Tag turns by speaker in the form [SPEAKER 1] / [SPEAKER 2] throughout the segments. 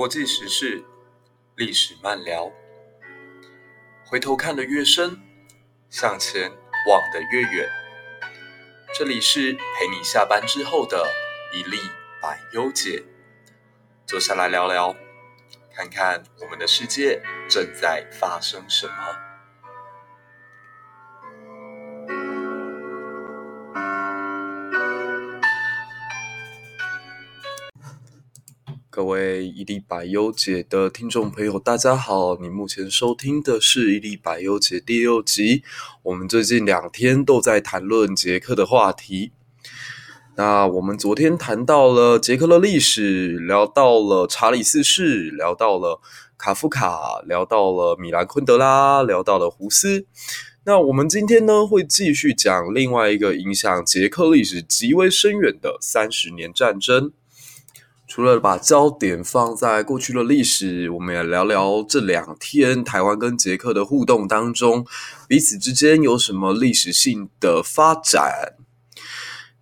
[SPEAKER 1] 国际时事，历史漫聊。回头看的越深，向前望的越远。这里是陪你下班之后的一粒百忧解，坐下来聊聊，看看我们的世界正在发生什么。各位一历百忧解的听众朋友，大家好！你目前收听的是一历百忧解第六集。我们最近两天都在谈论捷克的话题。那我们昨天谈到了捷克的历史，聊到了查理四世，聊到了卡夫卡，聊到了米兰昆德拉，聊到了胡斯。那我们今天呢，会继续讲另外一个影响捷克历史极为深远的三十年战争。除了把焦点放在过去的历史，我们也聊聊这两天台湾跟捷克的互动当中，彼此之间有什么历史性的发展。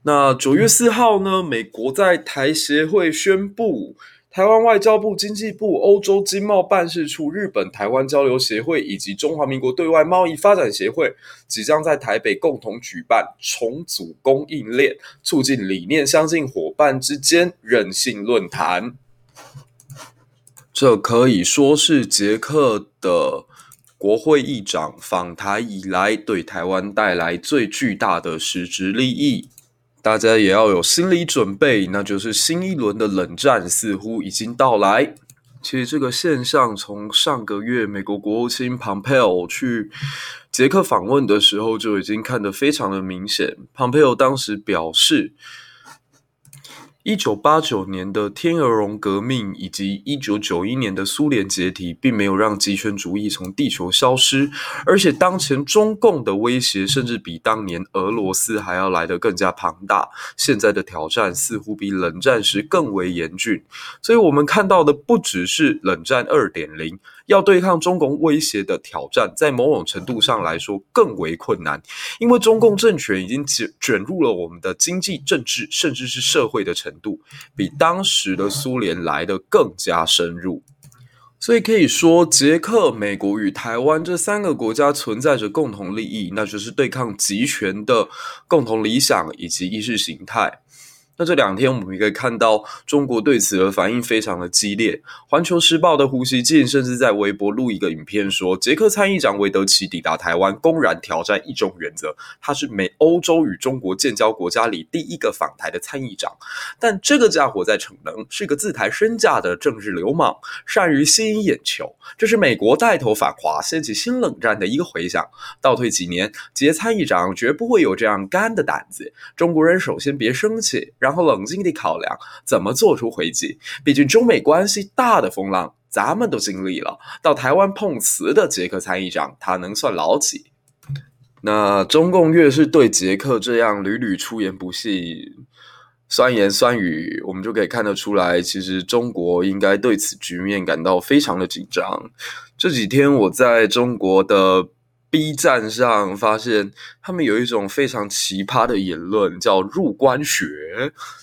[SPEAKER 1] 那九月四号呢，美国在台协会宣布。台湾外交部、经济部、欧洲经贸办事处、日本台湾交流协会以及中华民国对外贸易发展协会即将在台北共同举办重组供应链、促进理念相近伙伴之间韧性论坛。这可以说是捷克的国会议长访台以来对台湾带来最巨大的实质利益。大家也要有心理准备，那就是新一轮的冷战似乎已经到来。其实这个现象从上个月美国国务卿蓬佩奥去捷克访问的时候就已经看得非常的明显。蓬佩奥当时表示，一九八九年的天鹅绒革命以及一九九一年的苏联解体，并没有让极权主义从地球消失，而且当前中共的威胁甚至比当年俄罗斯还要来得更加庞大。现在的挑战似乎比冷战时更为严峻，所以我们看到的不只是冷战二点零。要对抗中共威胁的挑战，在某种程度上来说更为困难，因为中共政权已经卷卷入了我们的经济、政治，甚至是社会的程度，比当时的苏联来得更加深入。所以可以说，捷克、美国与台湾这三个国家存在着共同利益，那就是对抗极权的共同理想以及意识形态。那这两天我们可以看到，中国对此的反应非常的激烈。环球时报的胡锡进甚至在微博录一个影片说，捷克参议长韦德奇抵达台湾，公然挑战一中原则。他是美欧洲与中国建交国家里第一个访台的参议长。但这个家伙在逞能，是个自抬身价的政治流氓，善于吸引眼球。这是美国带头反华，掀起新冷战的一个回响。倒退几年，捷参议长绝不会有这样干的胆子。中国人首先别生气，让然后冷静地考量怎么做出回击。毕竟中美关系大的风浪，咱们都经历了。到台湾碰瓷的捷克参议长，他能算老几？那中共越是对捷克这样屡屡出言不逊、酸言酸语，我们就可以看得出来，其实中国应该对此局面感到非常的紧张。这几天我在中国的。B 站上发现，他们有一种非常奇葩的言论，叫“入关学”，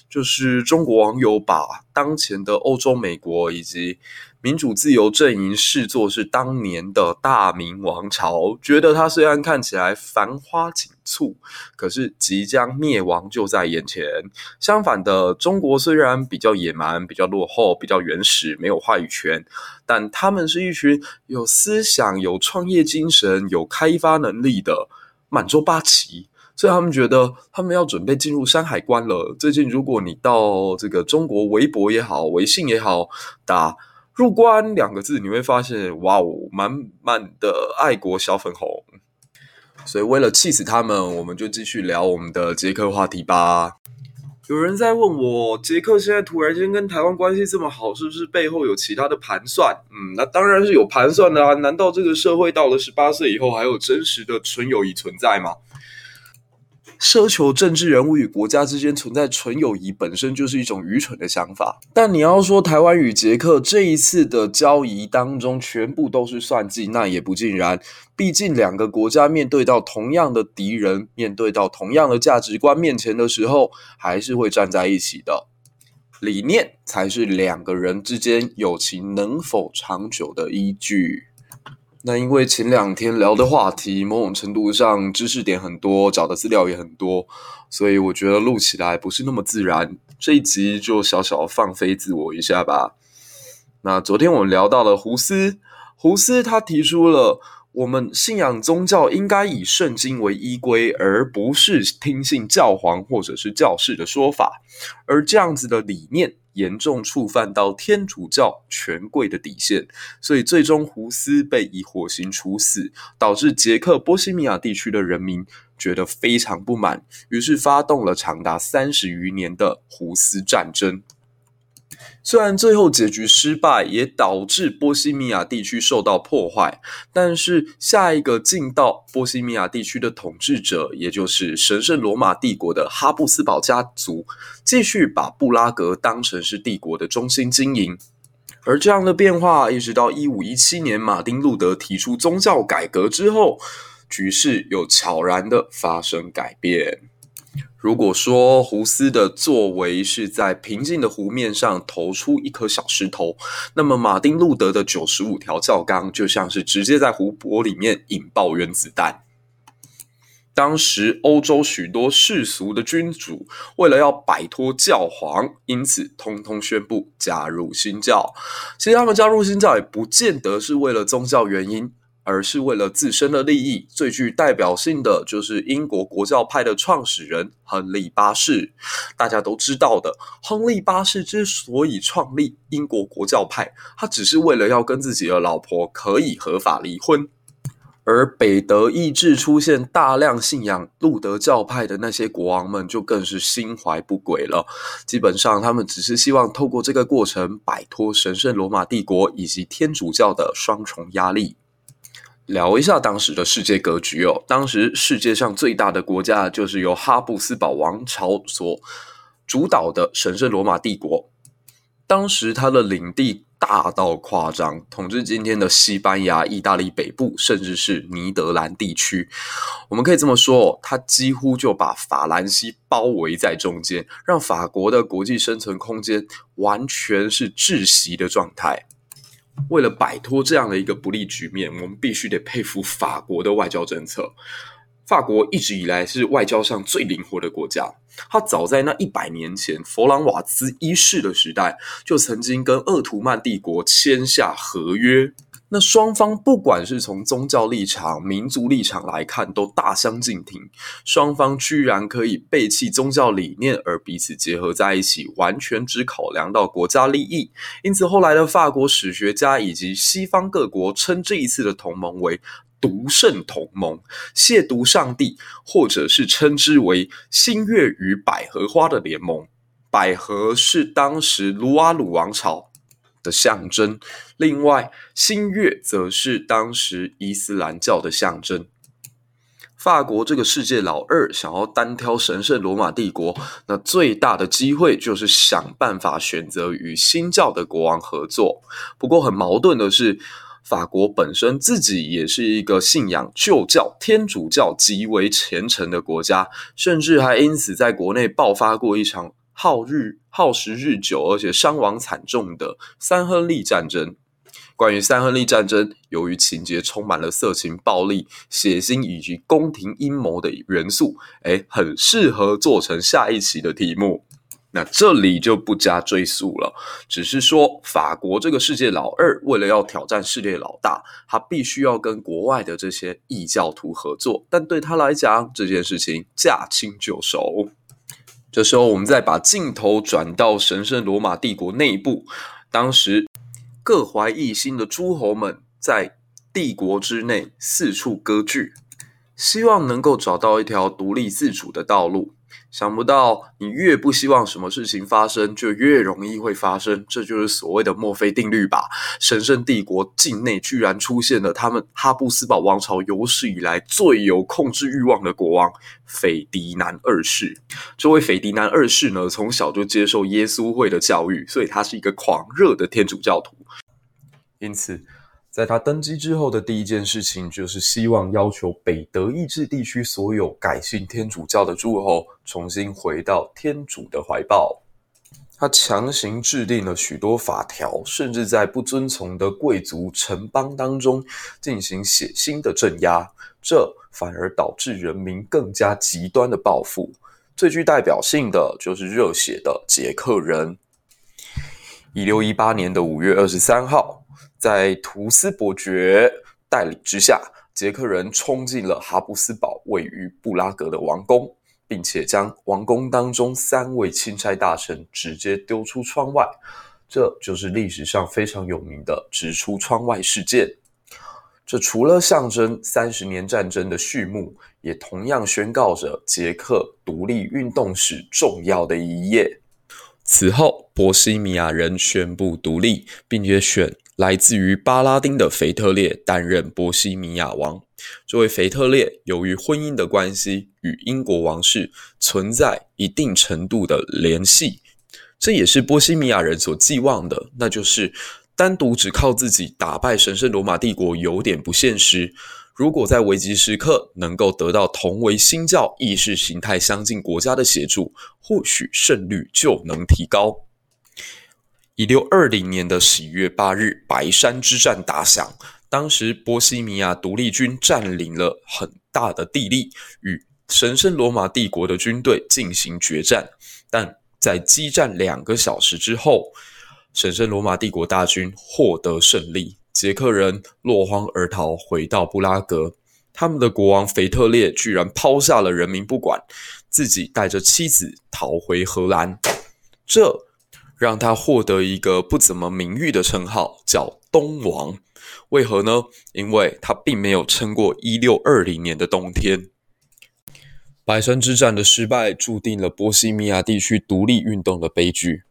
[SPEAKER 1] 就是中国网友把当前的欧洲、美国以及民主自由阵营视作是当年的大明王朝，觉得它虽然看起来繁花锦簇，可是即将灭亡就在眼前。相反的，中国虽然比较野蛮、比较落后、比较原始，没有话语权，但他们是一群有思想、有创业精神、有开发能力的满洲八旗。所以他们觉得他们要准备进入山海关了。最近，如果你到这个中国微博也好、微信也好，打“入关”两个字，你会发现，哇哦，满满的爱国小粉红。所以为了气死他们，我们就继续聊我们的捷克话题吧。有人在问我，捷克现在突然间跟台湾关系这么好，是不是背后有其他的盘算？嗯，那当然是有盘算的啊。难道这个社会到了十八岁以后，还有真实的纯友谊存在吗？奢求政治人物与国家之间存在纯友谊，本身就是一种愚蠢的想法。但你要说台湾与捷克这一次的交易当中全部都是算计，那也不尽然。毕竟两个国家面对到同样的敌人，面对到同样的价值观面前的时候，还是会站在一起的。理念才是两个人之间友情能否长久的依据。那因为前两天聊的话题，某种程度上知识点很多，找的资料也很多，所以我觉得录起来不是那么自然。这一集就小小放飞自我一下吧。那昨天我们聊到了胡斯，胡斯他提出了我们信仰宗教应该以圣经为依归，而不是听信教皇或者是教士的说法，而这样子的理念。严重触犯到天主教权贵的底线，所以最终胡斯被以火刑处死，导致捷克波西米亚地区的人民觉得非常不满，于是发动了长达三十余年的胡斯战争。虽然最后结局失败，也导致波西米亚地区受到破坏，但是下一个进到波西米亚地区的统治者，也就是神圣罗马帝国的哈布斯堡家族，继续把布拉格当成是帝国的中心经营。而这样的变化，一直到一五一七年马丁路德提出宗教改革之后，局势又悄然的发生改变。如果说胡斯的作为是在平静的湖面上投出一颗小石头，那么马丁路德的九十五条教纲就像是直接在湖泊里面引爆原子弹。当时欧洲许多世俗的君主为了要摆脱教皇，因此通通宣布加入新教。其实他们加入新教也不见得是为了宗教原因。而是为了自身的利益，最具代表性的就是英国国教派的创始人亨利八世。大家都知道的，亨利八世之所以创立英国国教派，他只是为了要跟自己的老婆可以合法离婚。而北德意志出现大量信仰路德教派的那些国王们，就更是心怀不轨了。基本上，他们只是希望透过这个过程，摆脱神圣罗马帝国以及天主教的双重压力。聊一下当时的世界格局哦。当时世界上最大的国家就是由哈布斯堡王朝所主导的神圣罗马帝国。当时它的领地大到夸张，统治今天的西班牙、意大利北部，甚至是尼德兰地区。我们可以这么说，它几乎就把法兰西包围在中间，让法国的国际生存空间完全是窒息的状态。为了摆脱这样的一个不利局面，我们必须得佩服法国的外交政策。法国一直以来是外交上最灵活的国家。他早在那一百年前，弗朗瓦兹一世的时代，就曾经跟鄂图曼帝国签下合约。那双方不管是从宗教立场、民族立场来看，都大相径庭。双方居然可以背弃宗教理念而彼此结合在一起，完全只考量到国家利益。因此，后来的法国史学家以及西方各国称这一次的同盟为“毒圣同盟”，亵渎上帝，或者是称之为“新月与百合花的联盟”。百合是当时卢瓦鲁王朝的象征，另外新月则是当时伊斯兰教的象征。法国这个世界老二想要单挑神圣罗马帝国，那最大的机会就是想办法选择与新教的国王合作。不过很矛盾的是，法国本身自己也是一个信仰旧教天主教极为虔诚的国家，甚至还因此在国内爆发过一场。耗日耗时日久，而且伤亡惨重的三亨利战争。关于三亨利战争，由于情节充满了色情、暴力、血腥以及宫廷阴谋的元素，诶，很适合做成下一期的题目。那这里就不加赘述了，只是说法国这个世界老二，为了要挑战世界老大，他必须要跟国外的这些异教徒合作。但对他来讲，这件事情驾轻就熟。这时候，我们再把镜头转到神圣罗马帝国内部。当时，各怀异心的诸侯们在帝国之内四处割据，希望能够找到一条独立自主的道路。想不到，你越不希望什么事情发生，就越容易会发生。这就是所谓的墨菲定律吧？神圣帝国境内居然出现了他们哈布斯堡王朝有史以来最有控制欲望的国王斐迪南二世。这位斐迪南二世呢，从小就接受耶稣会的教育，所以他是一个狂热的天主教徒。因此，在他登基之后的第一件事情，就是希望要求北德意志地区所有改信天主教的诸侯重新回到天主的怀抱。他强行制定了许多法条，甚至在不遵从的贵族城邦当中进行血腥的镇压，这反而导致人民更加极端的报复。最具代表性的就是热血的捷克人。一六一八年的五月二十三号，在图斯伯爵带领之下，捷克人冲进了哈布斯堡位于布拉格的王宫。并且将王宫当中三位钦差大臣直接丢出窗外，这就是历史上非常有名的“直出窗外”事件。这除了象征三十年战争的序幕，也同样宣告着捷克独立运动史重要的一页。此后，波西米亚人宣布独立，并且选来自于巴拉丁的腓特烈担任波西米亚王。这位腓特烈由于婚姻的关系，与英国王室存在一定程度的联系，这也是波西米亚人所寄望的。那就是单独只靠自己打败神圣罗马帝国有点不现实。如果在危急时刻能够得到同为新教、意识形态相近国家的协助，或许胜率就能提高。一六二零年的十一月八日，白山之战打响。当时，波西米亚独立军占领了很大的地利，与神圣罗马帝国的军队进行决战。但在激战两个小时之后，神圣罗马帝国大军获得胜利，捷克人落荒而逃，回到布拉格。他们的国王腓特烈居然抛下了人民不管，自己带着妻子逃回荷兰。这让他获得一个不怎么名誉的称号，叫冬王。为何呢？因为他并没有撑过一六二零年的冬天。百山之战的失败，注定了波西米亚地区独立运动的悲剧。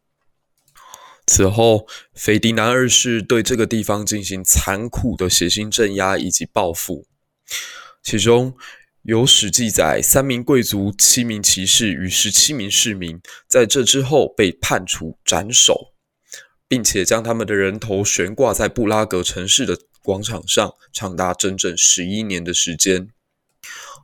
[SPEAKER 1] 此后，斐迪南二世对这个地方进行残酷的血腥镇压以及报复，其中有史记载，三名贵族、七名骑士与十七名市民在这之后被判处斩首。并且将他们的人头悬挂在布拉格城市的广场上，长达整整十一年的时间。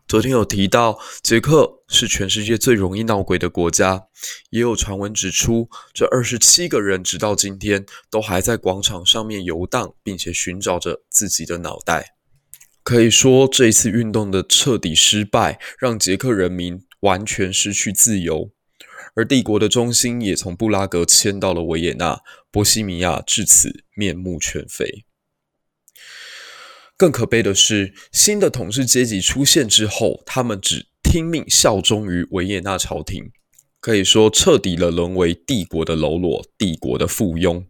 [SPEAKER 1] 昨天有提到，捷克是全世界最容易闹鬼的国家，也有传闻指出，这二十七个人直到今天都还在广场上面游荡，并且寻找着自己的脑袋。可以说，这一次运动的彻底失败，让捷克人民完全失去自由。而帝国的中心也从布拉格迁到了维也纳，波西米亚至此面目全非。更可悲的是，新的统治阶级出现之后，他们只听命效忠于维也纳朝廷，可以说彻底了沦为帝国的喽啰，帝国的附庸。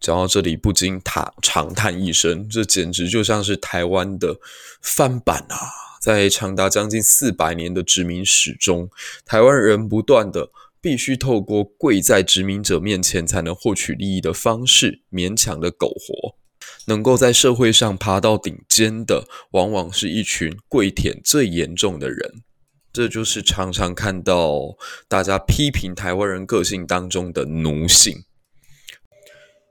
[SPEAKER 1] 讲到这里，不禁叹长叹一声，这简直就像是台湾的翻版啊！在长达将近四百年的殖民史中，台湾人不断的。必须透过跪在殖民者面前才能获取利益的方式，勉强的苟活。能够在社会上爬到顶尖的，往往是一群跪舔最严重的人。这就是常常看到大家批评台湾人个性当中的奴性。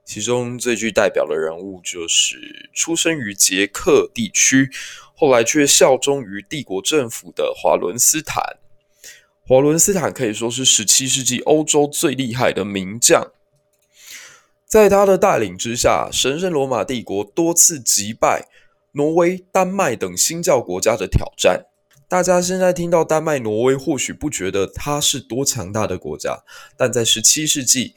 [SPEAKER 1] 其中最具代表的人物就是出生于捷克地区，后来却效忠于帝国政府的华伦斯坦。华伦斯坦可以说是十七世纪欧洲最厉害的名将，在他的带领之下，神圣罗马帝国多次击败挪威、丹麦等新教国家的挑战。大家现在听到丹麦、挪威，或许不觉得它是多强大的国家，但在十七世纪，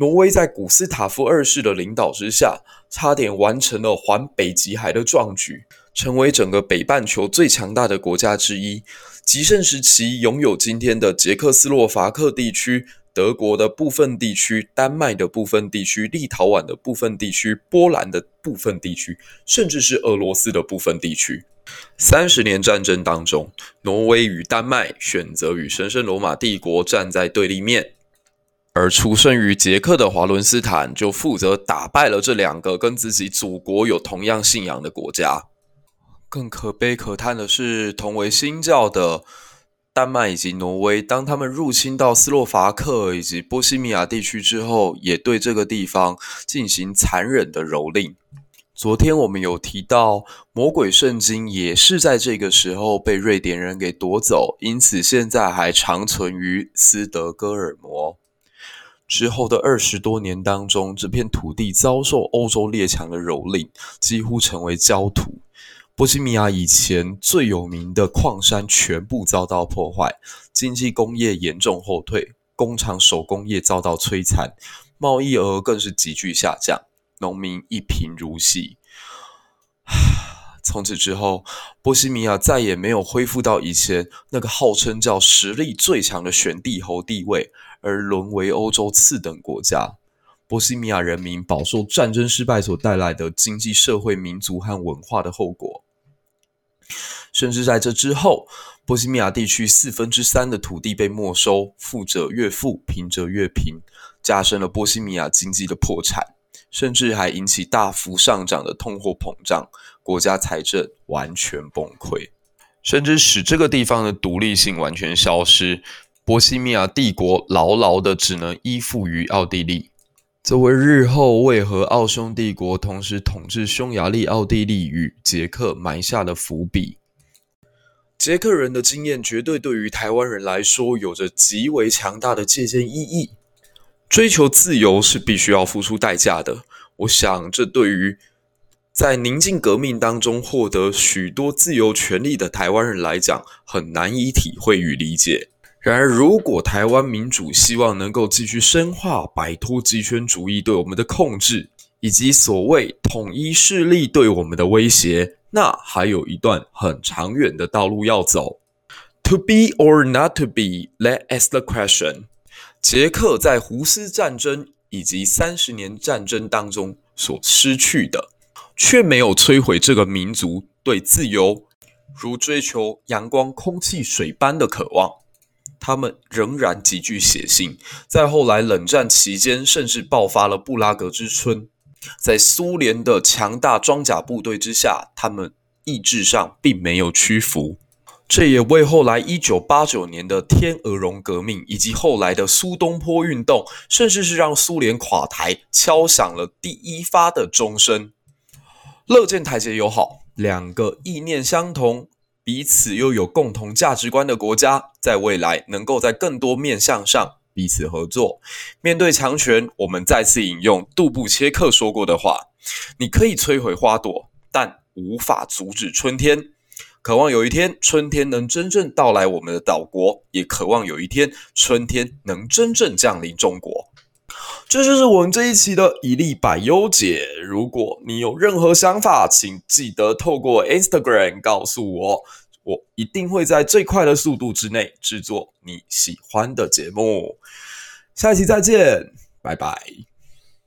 [SPEAKER 1] 挪威在古斯塔夫二世的领导之下，差点完成了环北极海的壮举。成为整个北半球最强大的国家之一。极盛时期拥有今天的捷克斯洛伐克地区、德国的部分地区、丹麦的部分地区、立陶宛的部分地区、波兰的部分地区，甚至是俄罗斯的部分地区。三十年战争当中，挪威与丹麦选择与神圣罗马帝国站在对立面，而出生于捷克的华伦斯坦就负责打败了这两个跟自己祖国有同样信仰的国家。更可悲可叹的是，同为新教的丹麦以及挪威，当他们入侵到斯洛伐克以及波西米亚地区之后，也对这个地方进行残忍的蹂躏。昨天我们有提到，《魔鬼圣经》也是在这个时候被瑞典人给夺走，因此现在还长存于斯德哥尔摩。之后的二十多年当中，这片土地遭受欧洲列强的蹂躏，几乎成为焦土。波西米亚以前最有名的矿山全部遭到破坏，经济工业严重后退，工厂手工业遭到摧残，贸易额更是急剧下降，农民一贫如洗。从此之后，波西米亚再也没有恢复到以前那个号称叫实力最强的选帝侯地位，而沦为欧洲次等国家。波西米亚人民饱受战争失败所带来的经济社会、民族和文化的后果。甚至在这之后，波西米亚地区四分之三的土地被没收，富者越富，贫者越贫，加深了波西米亚经济的破产。甚至还引起大幅上涨的通货膨胀，国家财政完全崩溃，甚至使这个地方的独立性完全消失。波西米亚帝国牢牢的只能依附于奥地利，这为日后为何奥匈帝国同时统治匈牙利、奥地利与捷克埋下了伏笔。捷克人的经验绝对对于台湾人来说有着极为强大的借鉴意义。追求自由是必须要付出代价的。我想，这对于在宁静革命当中获得许多自由权利的台湾人来讲，很难以体会与理解。然而，如果台湾民主希望能够继续深化，摆脱极权主义对我们的控制，以及所谓统一势力对我们的威胁，那还有一段很长远的道路要走。To be or not to be, that is the question. 捷克在胡斯战争以及三十年战争当中所失去的，却没有摧毁这个民族对自由如追求阳光、空气、水般的渴望。他们仍然极具血性，在后来冷战期间，甚至爆发了布拉格之春。在苏联的强大装甲部队之下，他们意志上并没有屈服。这也为后来一九八九年的天鹅绒革命，以及后来的苏东坡运动，甚至是让苏联垮台，敲响了第一发的钟声。乐见台捷友好，两个意念相同、彼此又有共同价值观的国家，在未来能够在更多面向上彼此合作。面对强权，我们再次引用杜布切克说过的话：“你可以摧毁花朵，但无法阻止春天。”渴望有一天春天能真正到来我们的岛国，也渴望有一天春天能真正降临中国。这就是我们这一期的一粒百忧解。如果你有任何想法，请记得透过 Instagram 告诉我，我一定会在最快的速度之内制作你喜欢的节目。下一期再见，拜拜。